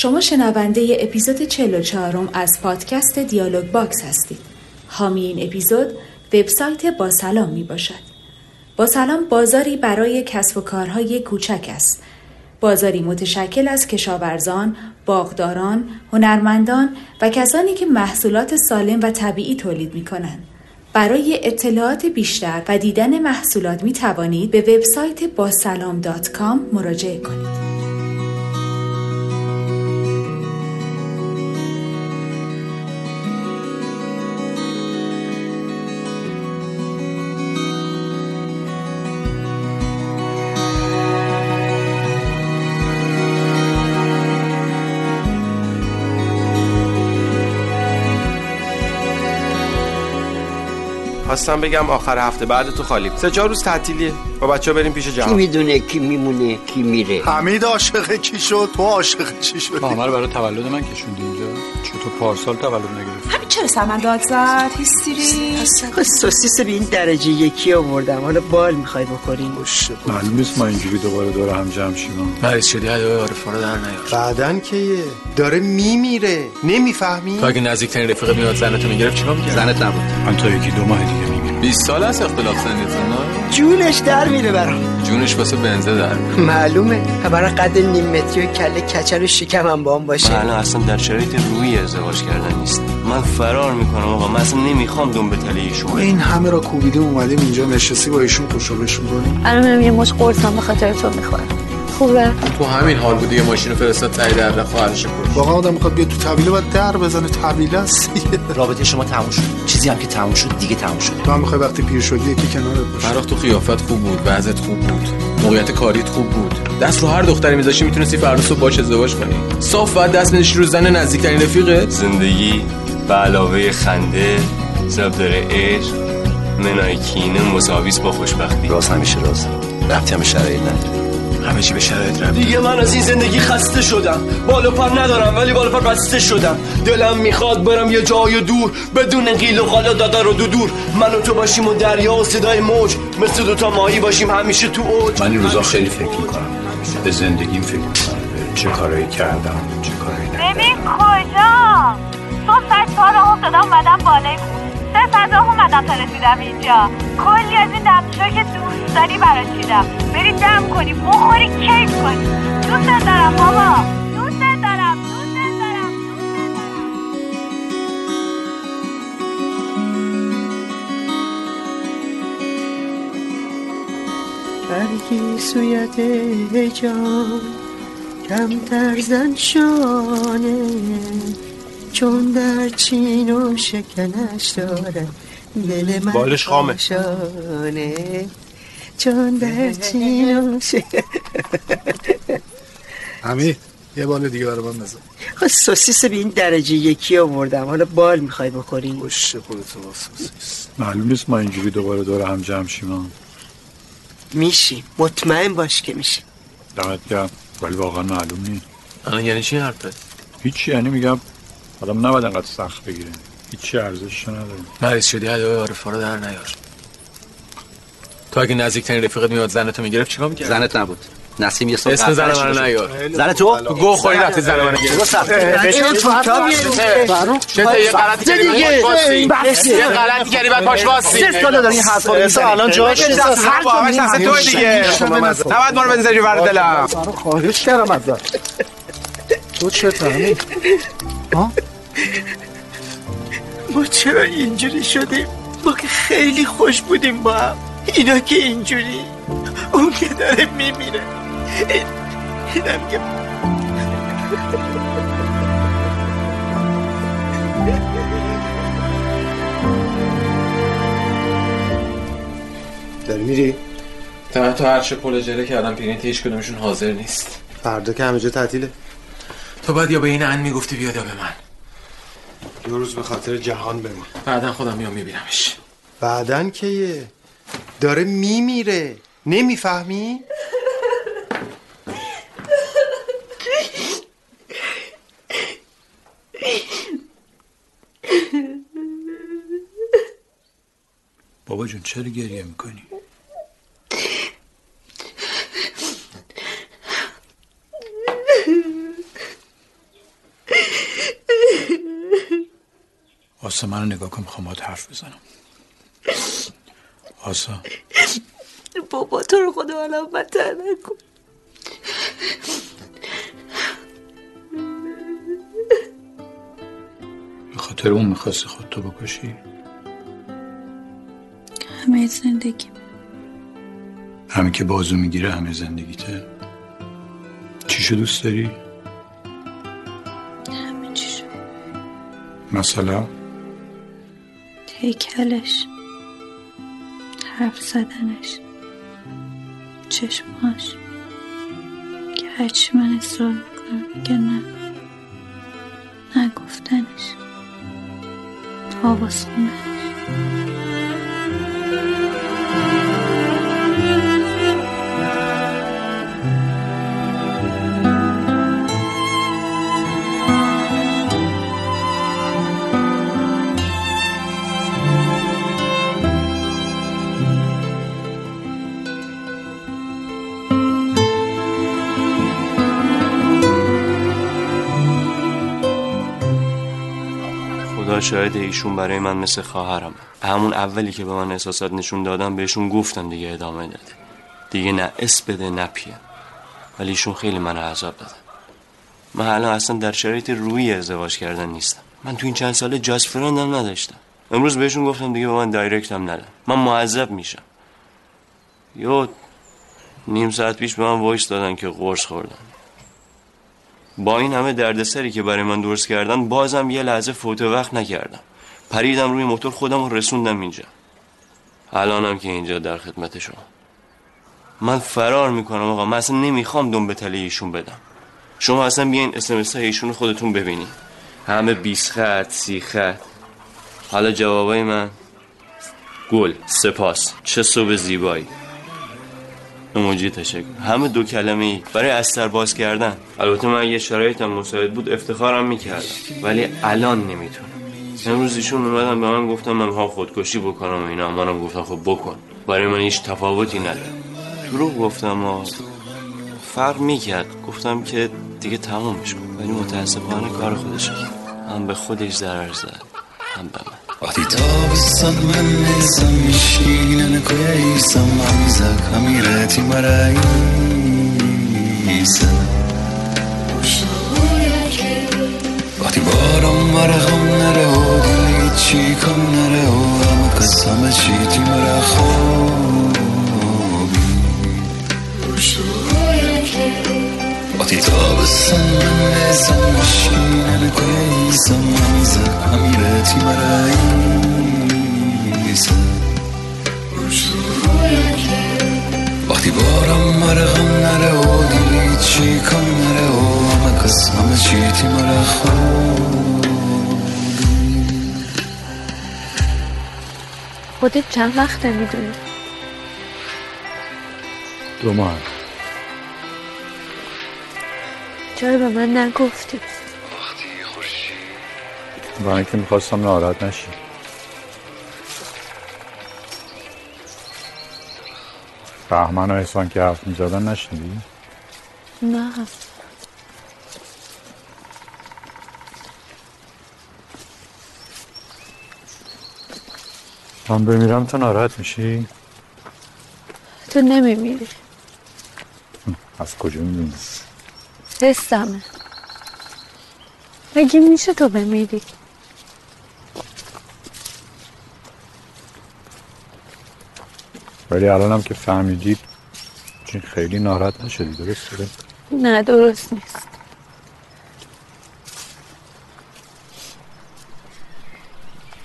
شما شنونده اپیزود 44 از پادکست دیالوگ باکس هستید. حامی این اپیزود وبسایت با سلام می باشد. با سلام بازاری برای کسب و کارهای کوچک است. بازاری متشکل از کشاورزان، باغداران، هنرمندان و کسانی که محصولات سالم و طبیعی تولید می کنند. برای اطلاعات بیشتر و دیدن محصولات می توانید به وبسایت باسلام مراجعه کنید. خواستم بگم آخر هفته بعد تو خالی. سه چهار روز تعطیلیه. با بچه بریم پیش جهان. کی می‌دونه کی میمونه کی میره؟ حمید عاشق کی شد؟ تو عاشق چی شد عمر برای تولد من کشوندی اینجا. چطور پارسال تولد نگرفت همین چرا سمن داد زد؟ هیستری سوسیس به این درجه یکی آوردم. حالا بال می‌خوای بکنیم معلوم نیست ما اینجوری دوباره دور هم جمع شیم. مریض شدی؟ ادای عارفا رو در نیار. بعدن که داره میمیره. نمی‌فهمی؟ تو اگه نزدیکترین رفیق میاد زنتو می‌گرفت چیکار می‌کرد زنت نبود. من تا یکی دو ماه دیگه 20 سال است اختلاف سنیتون جونش در میره برام. جونش واسه بنزه در معلومه. برای قد نیم متری و کله کچل و شکم هم با هم باشه. من اصلا در شرایط روی ازدواج کردن نیست. من فرار می‌کنم آقا من اصلا نمی‌خوام دنبه تله ایشون این همه را کوبیده اومدیم اینجا نشستی با ایشون خوشحالش می‌کنیم الان منم یه مش قرصم به خاطر تو می‌خورم خوبه. تو همین حال بودی یه ماشین رو فرستاد تایی در خواهرش کش واقعا آدم می‌خواد بیاد تو طویله باید در بزنه. طویله است رابطه شما تموم شد. چیزی هم که تموم شد دیگه تموم شد تو هم می‌خوای وقتی پیر شدی یکی کنارت باشه. فراخ تو قیافت خوب بود وضعت خوب بود موقعیت کاریت خوب بود. دست رو هر دختری میذاشی می‌تونستی فردا صبح باش ازدواج کنی. صاف بعد دست میذاشی رو زن نزدیکترین رفیقت زندگی به علاوه خنده داره عشق منای کینه مساویس با خوشبختی. راست همیشه راست. رفتی همه شرایط نداره. همه چی به شرایط رفت دیگه من از این زندگی خسته شدم. بالا پر ندارم ولی بالا پر بسته شدم. دلم می‌خواد برم یه جای دور بدون قیل و قالا دادر و دو دور من و تو باشیم و دریا و صدای موج. مثل دوتا ماهی باشیم همیشه تو اوج. من این روزا خیلی فکر می‌کنم. به زندگیم فکر می‌کنم. چه کارایی کردم چه کارایی نکردم. ببین کجا؟ صبح ساعت چهار افتادم اومدم بالای سه راه اومدم تا رسیدم اینجا. کلی از این دستشوی که داری برات چیدم بری دم کنی بخوری کیف کنی دوست دارم بابا. دوست دارم. دوست دارم. برگی سویت جان کمتر زن شانه چون در چین و شکنش داره. دل من بالش خامه. چون در چین و شکن... همین یه بال دیگه برای من بزن. خب سوسیس به این درجه یکی آوردم. حالا بال می‌خوای بخوری؟ خوش خودتو با سوسیس. معلوم نیست ما اینجوری دوباره دور هم جمع شیم. میشیم مطمئن باش که میشیم دمت گرم. ولی واقعا معلوم نیست. الان یعنی چی حرفه؟ هیچی یعنی میگم آدم نباید انقدر سخت بگیره. هیچی ارزش نداره. مریض شدی ادای عارفا رو در نیار. تو اگه نزدیکترین رفیقت میاد زنتو می‌گرفت چیکار می‌کرد زنت نبود. نسیم یه صبح اسم زن من نیار. زن تو تو گو خوری رفتی زن من چه یه غلطی کردی؟ بعد پاش واسی یه غلطی کردی بعد پاش واسی سه سال داری این حرفا؟ می‌زنی الان جاش هر دست تو دیگه. نباید ما رو بنزری ور دلم خواهش کردم ازت. تو چه همین ها؟ ما چرا اینجوری شدیم؟ ما که خیلی خوش بودیم با هم. اینا که اینجوری اون که داره میمیره این اینم که داری میری تا تو هر چه پول جره کردم پرینت هیچ کدومشون حاضر نیست فردا که همه جا تعطیله تو بعد یا به این ان می‌گفتی بیاد یا به من دو روز به خاطر جهان بمون بعدا خودم میام میبینمش بعدن که یه داره میمیره نمی‌فهمی؟ بابا جون چرا گریه می‌کنی؟ آسمان رو نگاه کن می‌خوام حرف بزنم آسا. بابا تو رو خدا حالا بدتر نکن. به خاطر اون می‌خواستی خودتو بکشی؟ همه زندگی. همین که بازو می‌گیره همه زندگیته. چیشو دوست داری؟ همه چیشو مثلا؟ هیکلش. حرف زدنش. چشمهاش. که من اصرار می‌کنم میگه نه. نگفتنش. آواز خوندنش شاید ایشون برای من مثل خواهرم. همون اولی که به من احساسات نشون دادم بهشون گفتم دیگه ادامه نده دیگه نه اس بده نه PM ولی ایشون خیلی من عذاب دادن. من الان اصلا در شرایط روی ازدواج کردن نیستم. من تو این چند ساله just friend م نداشتم. امروز بهشون گفتم دیگه به من direct هم ندن. من معذب میشم. یه نیم ساعت پیش به من voice دادن که قرص خوردن. با این همه دردسری که برای من درست کردن بازم یه لحظه فوت وقت نکردم. پریدم روی موتور خودم رو رسوندم اینجا. الانم که اینجا در خدمت شما. من فرار می‌کنم آقا. من اصلا نمی‌خوام دم به ایشون بدم. شما اصلا بیاین اسمس های ایشون خودتون ببینین. همه 20 خط سی خط. حالا جوابای من. گل سپاس. چه صبح زیبایی. اموجی تشکر. همه دو کلمه ای برای استر باز کردن. البته من یه شرایطم مساعد بود افتخارم می‌کردم ولی الان نمی‌تونم. امروز ایشون اومدن به من گفتم من ها خودکشی بکنم و اینا. منم گفتم خب بکن. برای من هیچ تفاوتی نداره. دروغ گفتم و فرق می‌کرد. گفتم که دیگه تمومش کن. ولی متاسفانه کار خودش هم به خودش ضرر زد هم به من. وقتی تابستان من نیستم میشینن کویسم همیزک همیرتی مراییسم وقتی بارم مرغم نره و دلی چی کم نره و همه قسم چی تی مرا خوابی وقتی تابستان نیستم میشینن کویسم همیزک همیرتی مراییسم وقتی بارم مرغم نره و دلی چی کم نره و همه کس همه چی تی مرا خودت چند وقته می‌دونی؟ دو ماه. چرا به من نگفتی با اینکه می‌خواستم ناراحت نشی بهمن و احسان که حرف می‌زدن نشنیدی؟ نه من بمیرم تو ناراحت میشی؟ تو نمیمیری از کجا می‌دونی؟ حسمه. مگه میشه تو بمیری؟ ولی الانم که فهمیدید چون خیلی ناراحت نشدی درسته؟ نه درست نیست.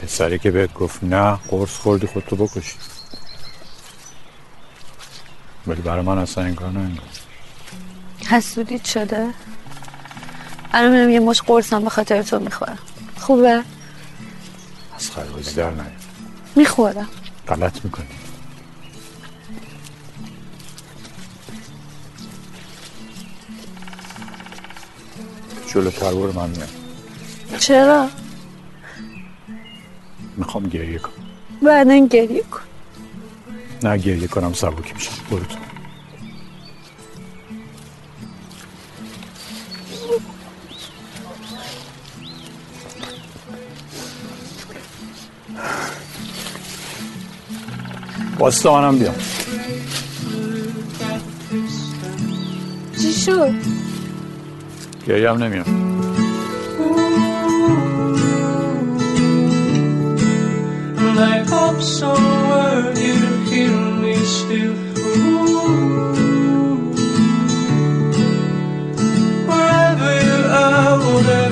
پسری که بهت گفت نه قرص خوردی خودتو بکشی. ولی برای من اصلا انگار نه انگار حسودیت شده؟ الان میرم یه مش قرصم به خاطر تو می‌خورم. خوبه؟ از خربازی در نیار می‌خورم. غلط می‌کنی. جلوتر برو من میام. چرا؟ می‌خوام گریه کنم. بعدا گریه کن. نه گریه کنم سبک میشم برو تو. واستا منم بیام چی شد؟ گریه هم نمیام And I hope somewhere you hear me still. Ooh. Wherever you are, whatever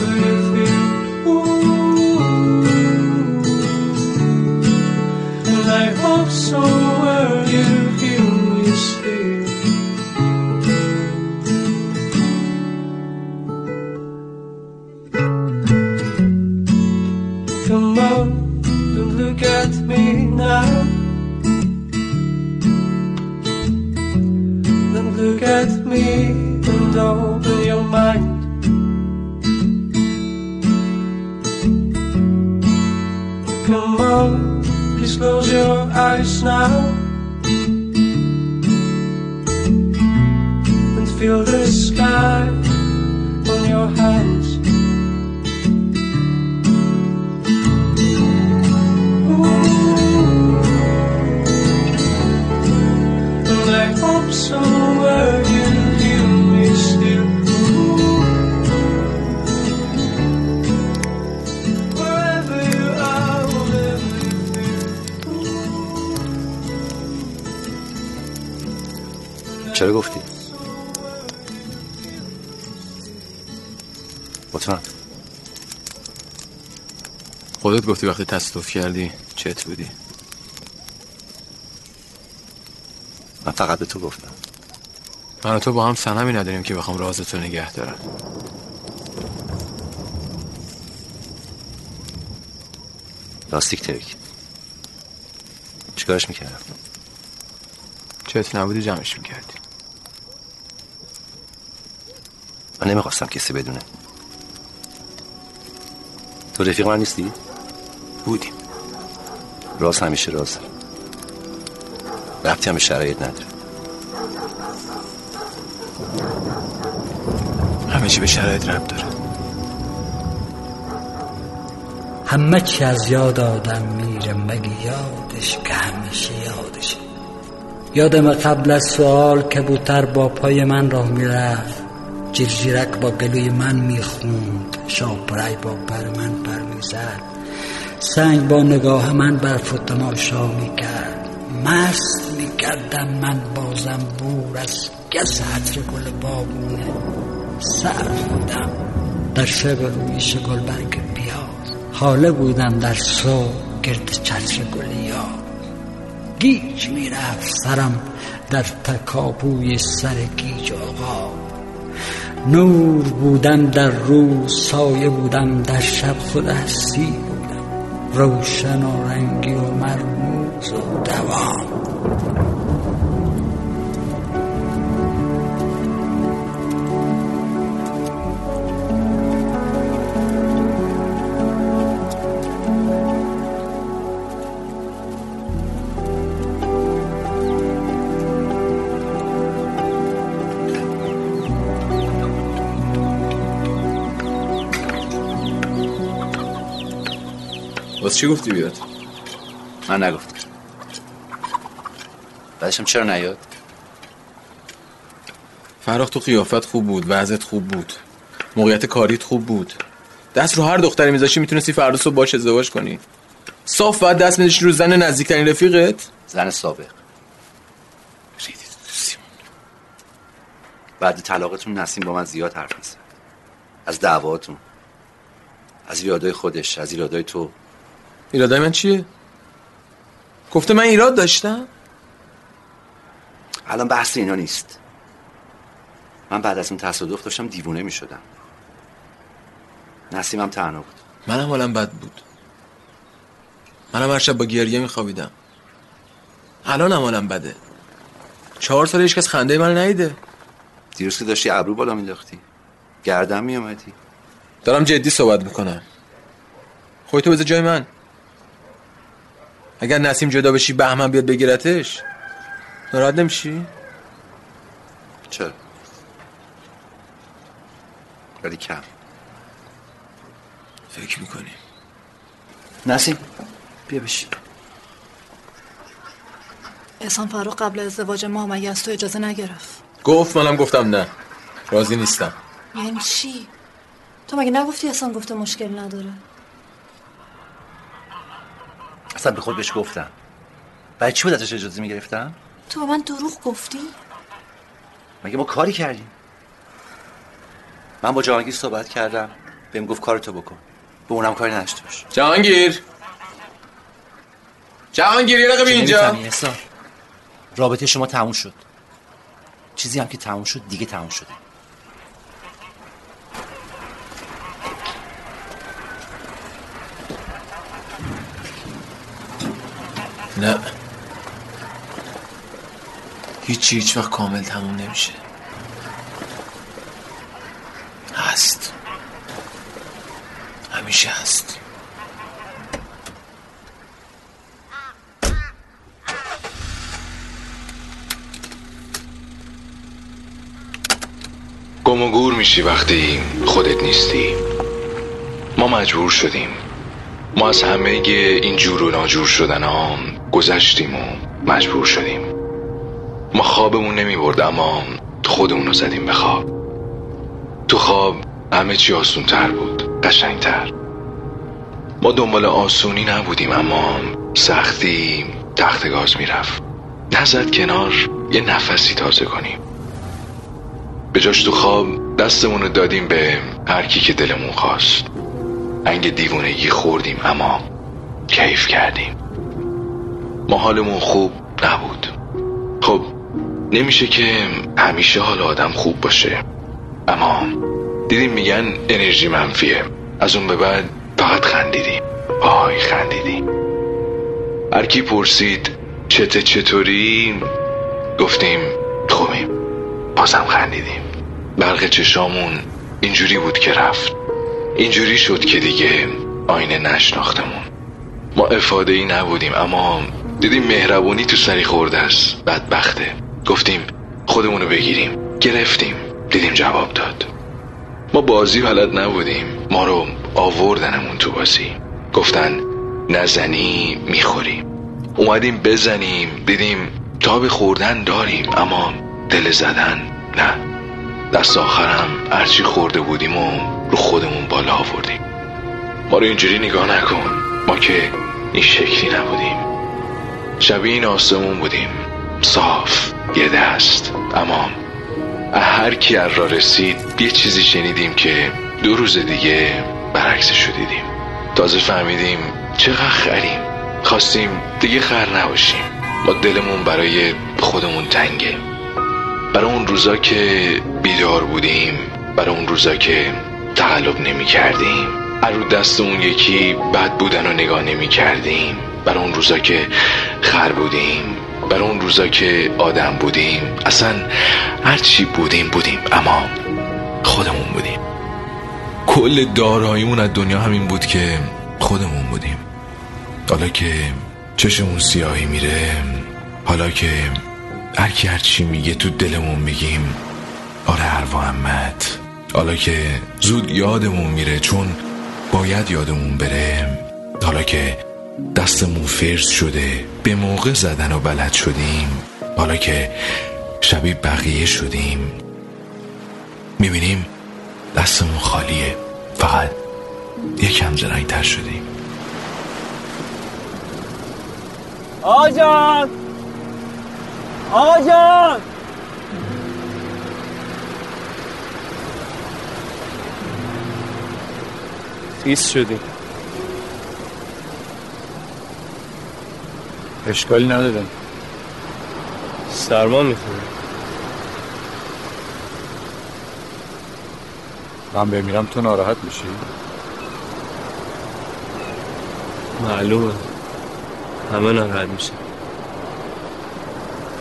Come on, please close your eyes now. And feel the sky on your hands. And I hope somewhere چرا گفتی؟ مطمئن خودت گفتی وقتی تصادف کردی چت بودی. من فقط به تو گفتم. من و تو با هم سنمی نداریم که بخوام رازتو نگه دارم. لاستیک ترک. چیکارش می‌کردم؟ چت نبودی جمعش می‌کردی. من نمی‌خواستم کسی بدونه. تو رفیق من نیستی؟ بودیم راز همیشه راز ربطی هم به شرایط نداره. همه چی به شرایط رب داره. همه چی از یاد آدم میره مگه یادش که همیشه یادشه. یادم قبل از سوال کبوتر با پای من راه می‌رفت. جیرجیرک با گلوی من می‌خوند. شاپرای با بر من پر می‌زد. سنگ با نگاه من برف و تماشا می‌کرد. مست می‌کردم من بازم بور از گس عطر گل بابونه. سر بودم در شب رویش گل برگ بیار حاله بودم در صبح گرد چتر گل یار گیج می‌رفت سرم در تکاپوی سر گیج آقا نور بودم در روز سایه بودم در شب خود هستی بودم. روشن و رنگی و مرموز و دوام. واسه چی گفتی بیاد؟ من نگفتم. بعدشم چرا نیاد؟ فراخ تو قیافت خوب بود وضعت خوب بود. موقعیت کاریت خوب بود. دست رو هر دختری میذاشی می‌تونستی فردا صبح باش ازدواج کنی. صاف باید دست میذاشی رو زن نزدیکترین رفیقت؟ زن سابق. بعد طلاقتون نسیم با من زیاد حرف می‌زد. از دعواتون از ایرادای خودش از ایرادای تو. ایرادای من چیه؟ گفته من ایراد داشتم؟ الان بحث اینا نیست. من بعد از اون تصادف داشتم دیوونه می شدم نسیمم تنها بود. منم حالم بد بود. منم هر شب با گریه میخوابیدم. الان هم حالم بده. چهار سال هیچ کس خنده من نیده دیروز که داشتی ابرو بالا مینداختی گردن میومدی دارم جدی صحبت می‌کنم. خودتو بذار جای من. اگر نسیم جدا بشی بهمن بیاد بگیرتش ناراحت نمیشی؟ چرا؟ ولی کم. فکر می‌کنی. نسیم بیا بشین. احسان فاروق قبل ازدواج ما مگه از تو اجازه نگرفت. گفت منم گفتم نه. راضی نیستم. یعنی چی؟ تو مگه نگفتی احسان گفته مشکل نداره؟ اصلا به خود بهش گفتم برای چی بود ازش اجازه می‌گرفتم تو به من دروغ گفتی؟ مگه ما کاری کردیم؟ من با جهانگیر صحبت کردم. بهم گفت کارتو بکن. به اونم کاری نشته باش. جهانگیر! جهانگیر یه رقم اینجا؟ رابطه شما تموم شد. چیزی هم که تموم شد دیگه تموم شده. نه. هیچی هیچ وقت کامل تموم نمیشه. هست. همیشه هست. گم و گور میشی وقتی خودت نیستی. ما مجبور شدیم. ما از همه این جور و ناجور شدن ها گذشتیم و مجبور شدیم. ما خوابمون نمی برد اما خودمون رو زدیم به خواب. تو خواب همه چی آسون تر بود قشنگ تر ما دنبال آسونی نبودیم اما سختی تخت گاز می‌رفت. نزد کنار یه نفسی تازه کنیم. به جاش تو خواب دستمون رو دادیم به هر کی که دلمون خواست. انگ دیوونگی خوردیم اما کیف کردیم. ما حالمون خوب نبود. خب نمیشه که همیشه حال آدم خوب باشه. اما دیدیم میگن انرژی منفیه. از اون به بعد فقط خندیدیم. آی خندیدیم. هر کی پرسید چته چطوری گفتیم خوبیم. بازم خندیدیم. برق چشامون اینجوری بود که رفت. اینجوری شد که دیگه آینه نشناختمون. ما افاده ای نبودیم اما دیدیم مهربونی تو سری خورده است. بدبخته. گفتیم خودمونو بگیریم. گرفتیم. دیدیم جواب داد. ما بازی بلد نبودیم. ما رو آوردنمون تو بازی. گفتن نزنی می‌خوریم اومدیم بزنیم. دیدیم تاب خوردن داریم اما دل زدن نه. دست آخرم هرچی خورده بودیم و رو خودمون بالا آوردیم. ما رو اینجوری نگاه نکن. ما که این شکلی نبودیم. شبیه این آسمون بودیم. صاف یه دست اما هر کی را رسید یه چیزی شنیدیم که دو روز دیگه برعکسش رو دیدیم. تازه فهمیدیم چقدر خریم. خواستیم دیگه خر نباشیم. ما دلمون برای خودمون تنگه. برای اون روزا که بیدار بودیم برای اون روزا که تقلب نمی کردیم هر دستمون یکی بد بودن رو نگاه نمی کردیم برای اون روزا که خر بودیم برای اون روزا که آدم بودیم. اصلا هر چی بودیم بودیم اما خودمون بودیم. کل داراییمون از دنیا همین بود که خودمون بودیم. حالا که چشمون سیاهی میره حالا که هر هر چی میگه تو دلمون میگیم آره هر محمد. حالا که زود یادمون میره چون باید یادمون بره حالا که دستمون فرز شده به موقع زدن و بلد شدیم. حالا که شبیه بقیه شدیم. می‌بینیم دستمون خالیه. فقط یکم زرنگتر شدیم. آجان! آجان! خیس شدیم. اشکالی نداره. سرما می‌خوره. من بمیرم تو ناراحت میشی؟ معلومه. همه ناراحت میشه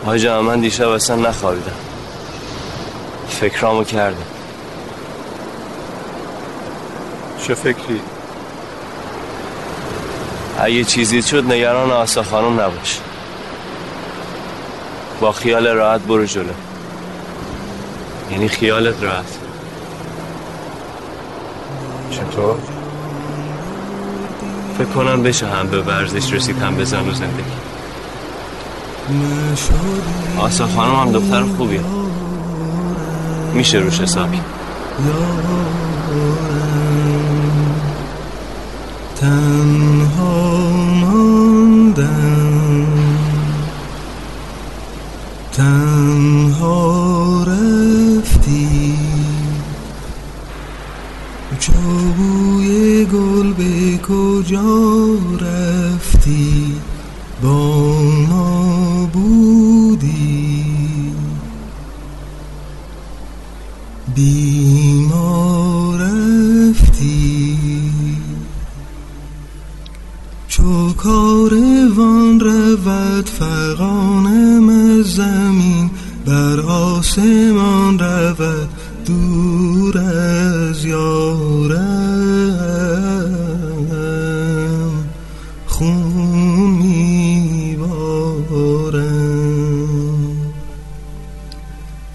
حاج من دیشب اصلا نخوابیدم. فکرامو کردم. چه فکری؟ اگه چیزی شد نگران آسا خانم نباش. با خیال راحت برو جلو. یعنی خیالت راحت. چطور؟ فکر کنم بشه هم به ورزش رسید هم به زن و زندگی. آسا خانم هم دختر خوبیه. میشه روش حسابی. تنها خون میبارم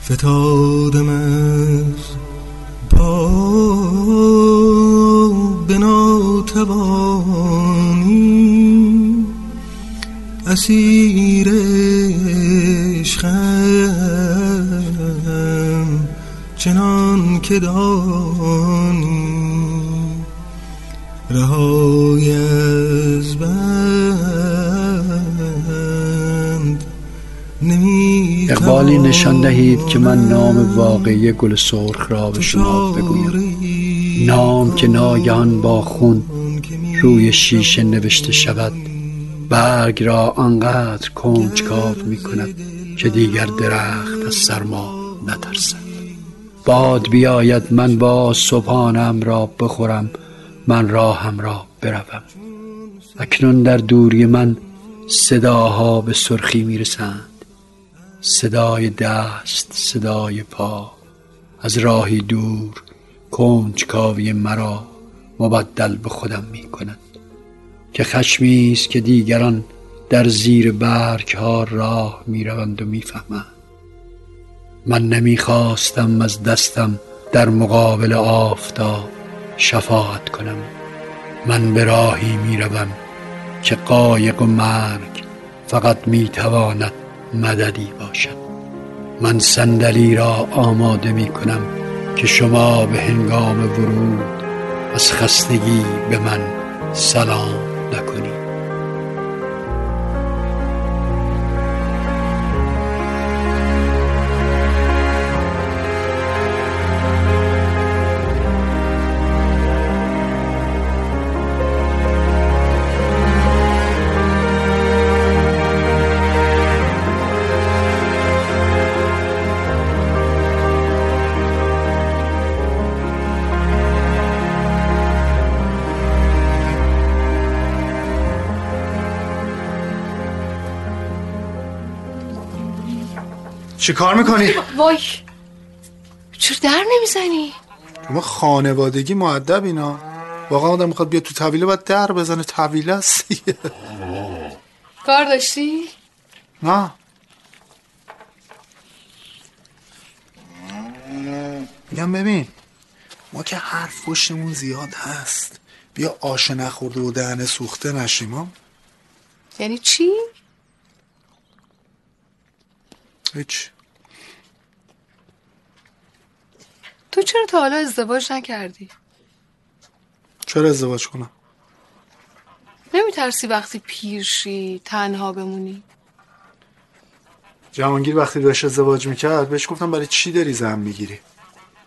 فتادم از پا به ناتوانی اسیر عشقم چنان که دانی نشان دهید که من نام واقعی گل سرخ را به شما بگویم. نام که ناگهان با خون روی شیشه نوشته شود. برگ را آنقدر کنجکاو می کند که دیگر درخت از سرما نترسد. باد بیاید من با صبحانم را بخورم من راهم را بروم. اکنون در دوری من صداها به سرخی می‌رسند صدای دست صدای پا. از راهی دور کنجکاوی مرا مبدل به خودم می کند. که خشمی است که دیگران در زیر برگ ها راه می روند و می فهمند. من نمی خواستم از دستم در مقابل آفتاب شفاعت کنم. من به راهی می روم که قایق و مرگ فقط می تواند مددی باشد من صندلی را آماده می کنم که شما به هنگام ورود از خستگی به من سلام نکنید. چی کار می‌کنی؟ وای چرا در نمی‌زنی؟ ما خانوادگی معدب اینا واقعا آدم می‌خواد بیاد تو طویله باید در بزنه طویله است. کار داشتی؟ نه میگم ببین ما که حرف پشتمون زیاد هست بیا آش نخورده و دهنه سوخته نشیم ها یعنی چی؟ هیچ تو چرا تا حالا ازدواج نکردی؟ چرا ازدواج کنم؟ نمیترسی وقتی پیرشی تنها بمونی؟ جهانگیر وقتی داشت ازدواج می‌کرد بهش گفتم برای چی داری زن می‌گیری؟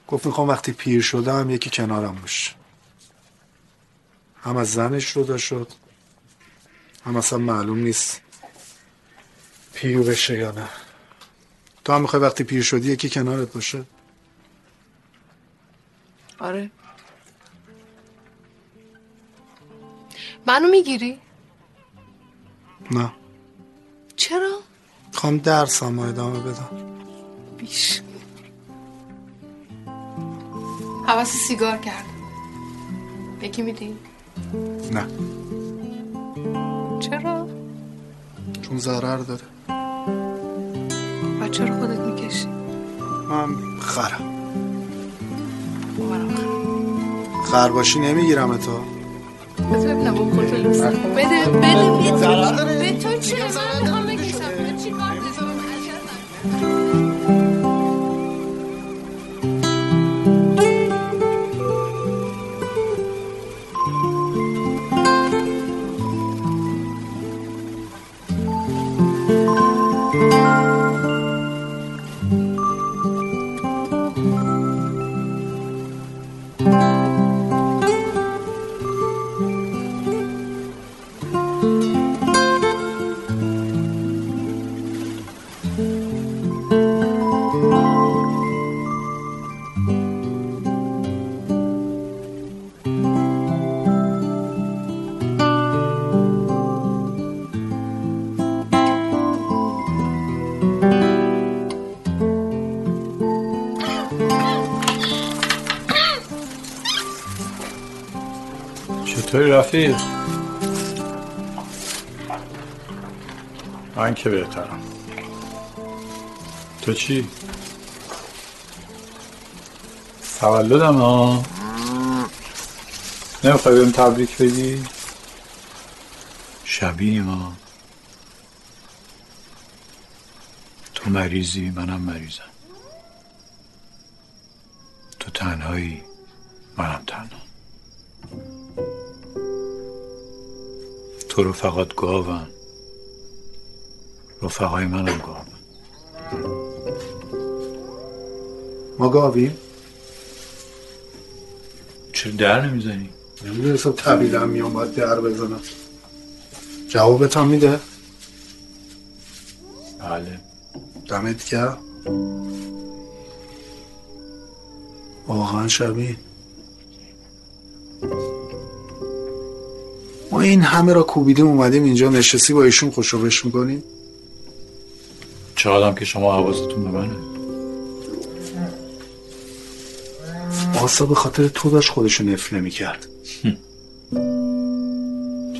گفت می‌خوام وقتی پیر شدم یکی کنارم باشه. هم از زنش جدا شد هم اصلا معلوم نیست پیر بشه یا نه. تو هم می‌خوای وقتی پیر شدی یکی کنارت باشه؟ آره منو می‌گیری؟ نه چرا؟ می‌خوام درسم رو ادامه بدم بیش حواس سیگار کرد یکی میدی؟ نه چرا؟ چون ضرر داره و چرا خودت می‌کشی؟ من خرم خر باشی نمی‌گیرم تا بذار ببینم با خودتو لوس بده. بده بده تو چه؟ رفیق. من که بهترم. تو چی؟ تولدم ها نمی‌خوای بهم تبریک بگی؟ شبیه ما. تو مریضی منم مریضم. تو تنهایی منم تنها. تو رفقات گاون رفقای منم گاون ما گاویم؟ چرا در نمی‌زنی؟ نمی‌دونستم طویلم میام باید در بزنم. جوابت هم میده؟ بله. دمت گرم. واقعا شبیه. ما این همه را کوبیدیم اومدیم اینجا نشستی با ایشون خوشوبش می‌کنیم؟ چقدرم که شما حواستون به منه؟ آسا به خاطر تو داشت خودشو نفله می‌کرد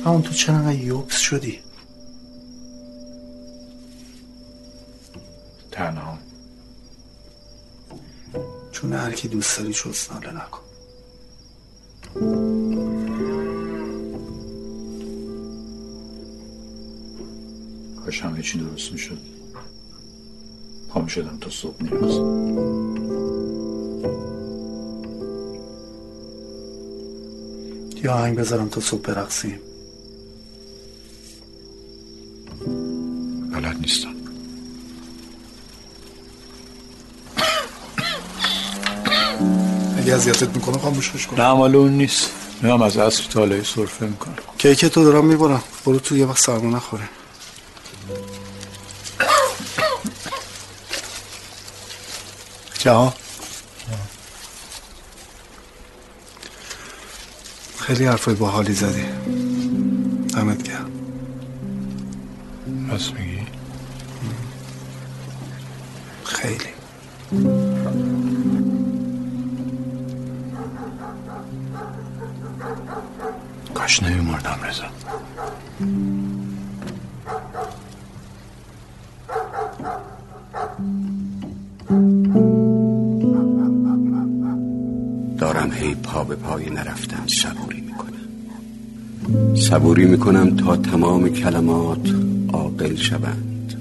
همون تو چرا یوبس شدی؟ تنها. چون هر کی دوست داری چوست ناله نکن. کاش همه چی درست می‌شد. پا شدم تا صبح نیاز یا آهنگ بذارم تا صبح برقصیم. بلد نیستم. اگه اذیتت می‌کنه خاموشش کن نه مال اون نیست. میام از اصر تا حالا سرفه می‌کنم. کیک تو دارم می‌برم. برو تو یه وقت سرما نخوره. جهان خیلی حرفای باحالی زدی. دمت گرم. بس میگی؟ خیلی. کاش نمیمردم رضا. به پای نرفتن صبوری می‌کنم. صبوری می‌کنم تا تمام کلمات عاقل شوند.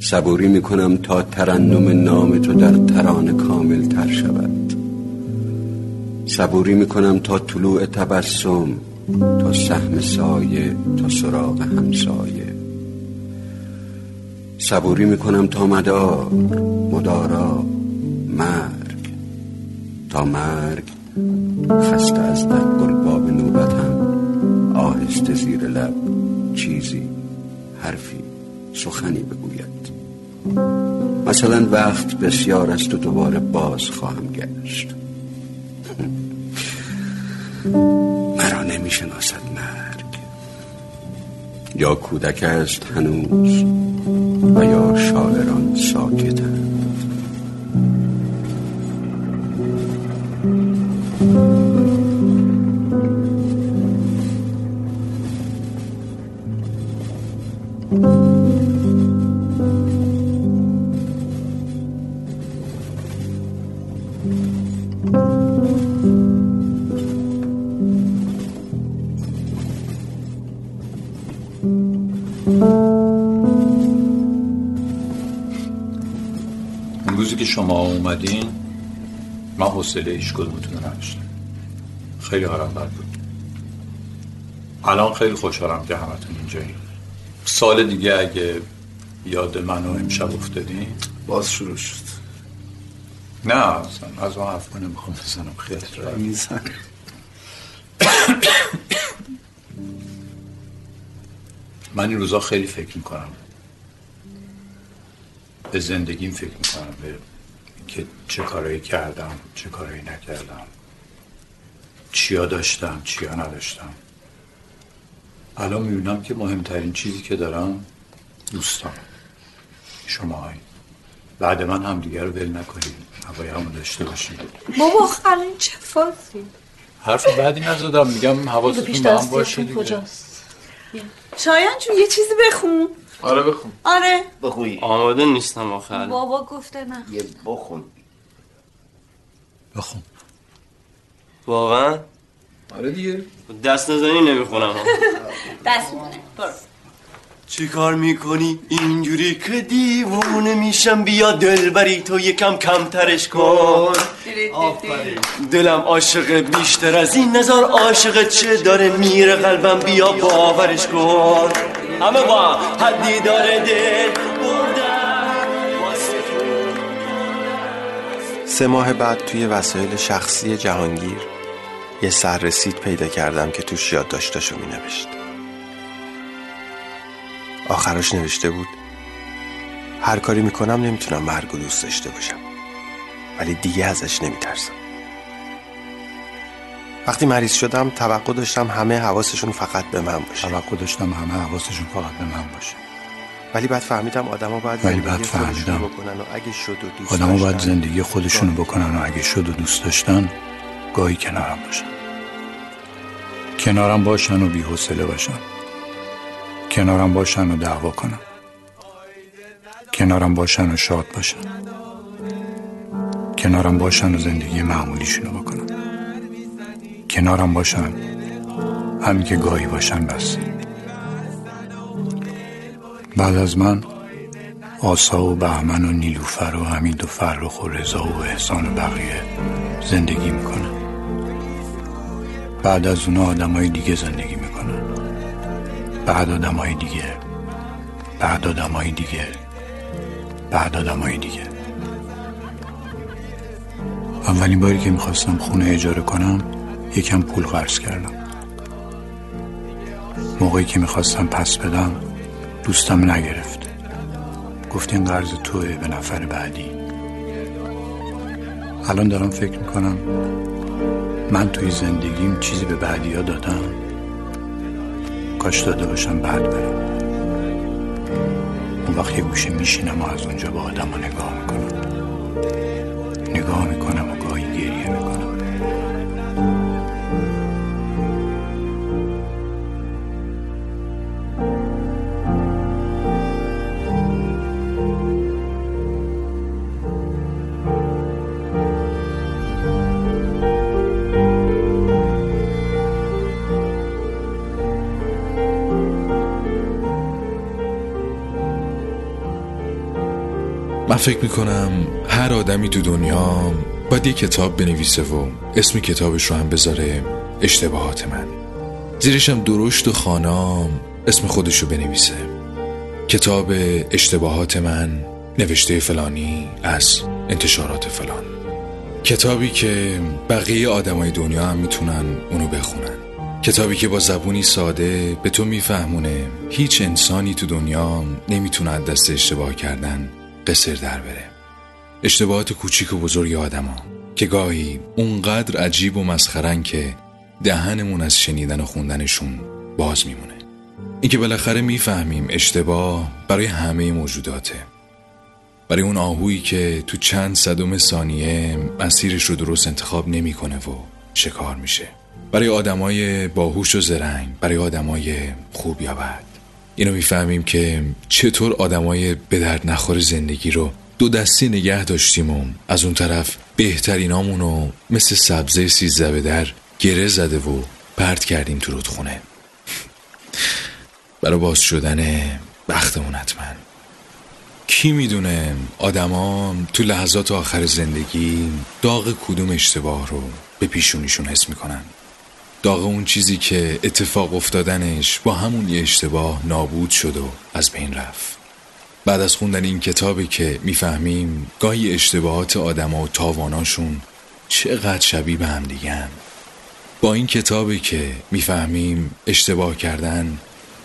صبوری می‌کنم تا ترنم نام تو در ترانه کامل تر شود. صبوری می‌کنم تا طلوع تبسم تا سهم سایه تا سراغ همسایه. صبوری می‌کنم تا مدار مدارا مرگ تا مرگ. خسته از در گلباب نوبتم آهسته زیر لب. چیزی حرفی سخنی بگوید. مثلا وقت بسیار است و دوباره باز خواهم گشت. مرا نمی‌شناسد مرگ. یا کودک است هنوز و یا شاعران ساکتند روزی شما اومدین من حوصله هیچ کدومتون نداشتم. خیلی آرام بود. الان خیلی خوشحالم که همتون اینجایی سال دیگه اگه یاد منو امشب افتادین باز شروع شد. نه اصلا از اون حرف نمی‌خوام بزنم. خیلی. میزن من این روزا خیلی فکر می‌کنم. به زندگیم فکر می‌کنم به که چه کارایی کردم چه کارایی نکردم. چیا داشتم چیا نداشتم. الان می‌بینم که مهمترین چیزی که دارم دوستان شما بعد من هم دیگر رو ول نکنید هوای همون داشته باشید. بابا آخر این چه فازی حرف بعدی نزدم میگم حواستون به هم باشه دیگه. کجاست؟ شایان جون یه چیزی بخون. آره بخون. آره. بخوی. آماده نیستم آخر بابا گفته نه. یه بخون. بخون. واقعا؟ آره دیگه. دست نزنی نمی‌خونم. دست می‌کنه برو. چی کار می‌کنی؟ اینجوری که دیوونه میشم. بیا دل بری تو یکم کمترش کن. دلم عاشق بیشتر از این. نظر عاشق چه داره؟ میره قلبم. بیا باورش کن. همه با حدی داره دل سه ماه بعد توی وسایل شخصی جهانگیر یه سررسید پیدا کردم که توش یادداشتاشو می نوشت آخرش نوشته بود هر کاری می‌کنم نمی‌تونم مرگ و دوست داشته باشم. ولی دیگه ازش نمیترسم. وقتی مریض شدم توقع داشتم همه حواسشون فقط به من باشه. توقع داشتم همه حواسشون فقط به من باشه. ولی بعد فهمیدم آدما باید ولی زندگی بعد خودشونو فهمیدم بکنن و اگه شد و دوست آدم باید زندگی خودشونو بکنن و اگه شد و دوست داشتن گاهی کنارم باشن. کنارم باشن و بی‌حوصله باشن. کنارم باشن و دعوا کنن. کنارم باشن و شاد باشن. کنارم باشن و زندگی معمولیشونو بکنن. کنارم باشن. همین که گاهی باشن بس. بعد از من آسا و بهمن و نیلوفر و حمید و فرخ و رضا و احسان و بقیه زندگی می‌کنن. بعد از اونا آدمای دیگه زندگی می‌کنن. بعد آدمای دیگه. بعد آدمای دیگه. بعد آدمای دیگه. اولین باری که می‌خواستم خونه اجاره کنم یکم پول قرض کردم. موقعی که می‌خواستم پس بدم دوستم نگرفت. گفت این قرض توه به نفر بعدی. الان دارم فکر می‌کنم من توی زندگیم چیزی به بعدی ها دادم. کاش داده باشم بعد برم. اون وقت یه گوشه میشینم و از اونجا با آدم نگاه می‌کنم. نگاه می‌کنم فکر می‌کنم هر آدمی تو دنیا باید یه کتاب بنویسه و اسم کتابش رو هم بذاره اشتباهات من. زیرش هم درشت و خانام اسم خودش رو بنویسه. کتاب اشتباهات من نوشته فلانی از انتشارات فلان. کتابی که بقیه آدمای دنیا هم می‌تونن اونو بخونن. کتابی که با زبونی ساده به تو میفهمونه هیچ انسانی تو دنیا نمی‌تونه دست اشتباه کردن قصر در بره. اشتباهات کوچیک و بزرگ آدما که گاهی اونقدر عجیب و مسخرن که دهنمون از شنیدن و خوندنشون باز میمونه. اینکه بالاخره می‌فهمیم اشتباه برای همه موجوداته. برای اون آهویی که تو چند صدم ثانیه مسیرش رو درست انتخاب نمی‌کنه و شکار میشه. برای آدمای باهوش و زرنگ برای آدمای خوب یا بد. اینو می‌فهمیم که چطور آدمای به درد نخور زندگی رو دو دستی نگه داشتیم و از اون طرف بهترینامون رو مثل سبزه سیزده به در گره زده و پرت کردیم تو رودخونه. برای باز شدن بختمون حتما. کی می‌دونه آدما تو لحظات آخر زندگی داغ کدوم اشتباه رو به پیشونیشون حس می‌کنن. داغ اون چیزی که اتفاق افتادنش با همون یه اشتباه نابود شد و از بین رفت بعد از خوندن این کتابی که می‌فهمیم گاهی اشتباهات آدما و تاواناشون چقدر شبیه به هم دیگن با این کتابی که می‌فهمیم اشتباه کردن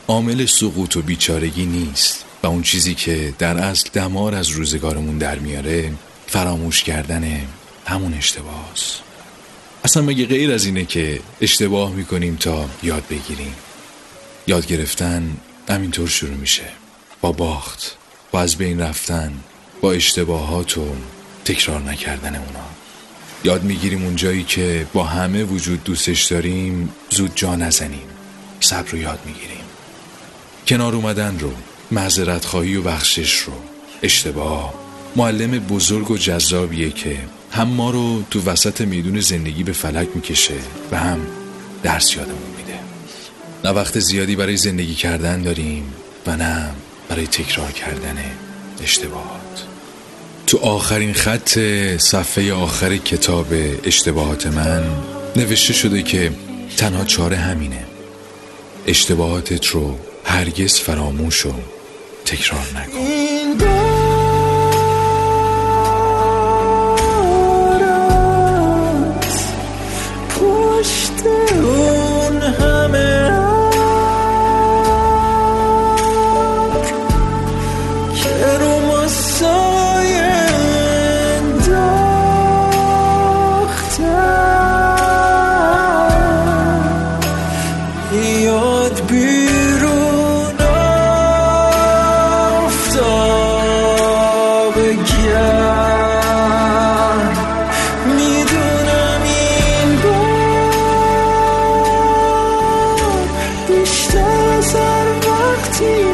عامل سقوط و بیچارگی نیست و اون چیزی که در اصل دمار از روزگارمون در میاره فراموش کردن همون اشتباه است. اصلا مگه غیر از اینه که اشتباه می‌کنیم تا یاد بگیریم؟ یاد گرفتن همینطور شروع میشه. با باخت با از بین رفتن با اشتباهات و تکرار نکردن اونا. یاد می‌گیریم اون جایی که با همه وجود دوستش داریم زود جا نزنیم. صبر رو یاد می‌گیریم. کنار اومدن رو معذرت خواهی و بخشش رو. اشتباه معلم بزرگ و جذابیه که هم ما رو تو وسط میدون زندگی به فلک می‌کشه و هم درس یادمون میده. نه وقت زیادی برای زندگی کردن داریم و نه برای تکرار کردن اشتباهات. تو آخرین خط صفحه آخر کتاب اشتباهات من نوشته شده که تنها چاره همینه. اشتباهاتت رو هرگز فراموش و تکرار نکن. وقتی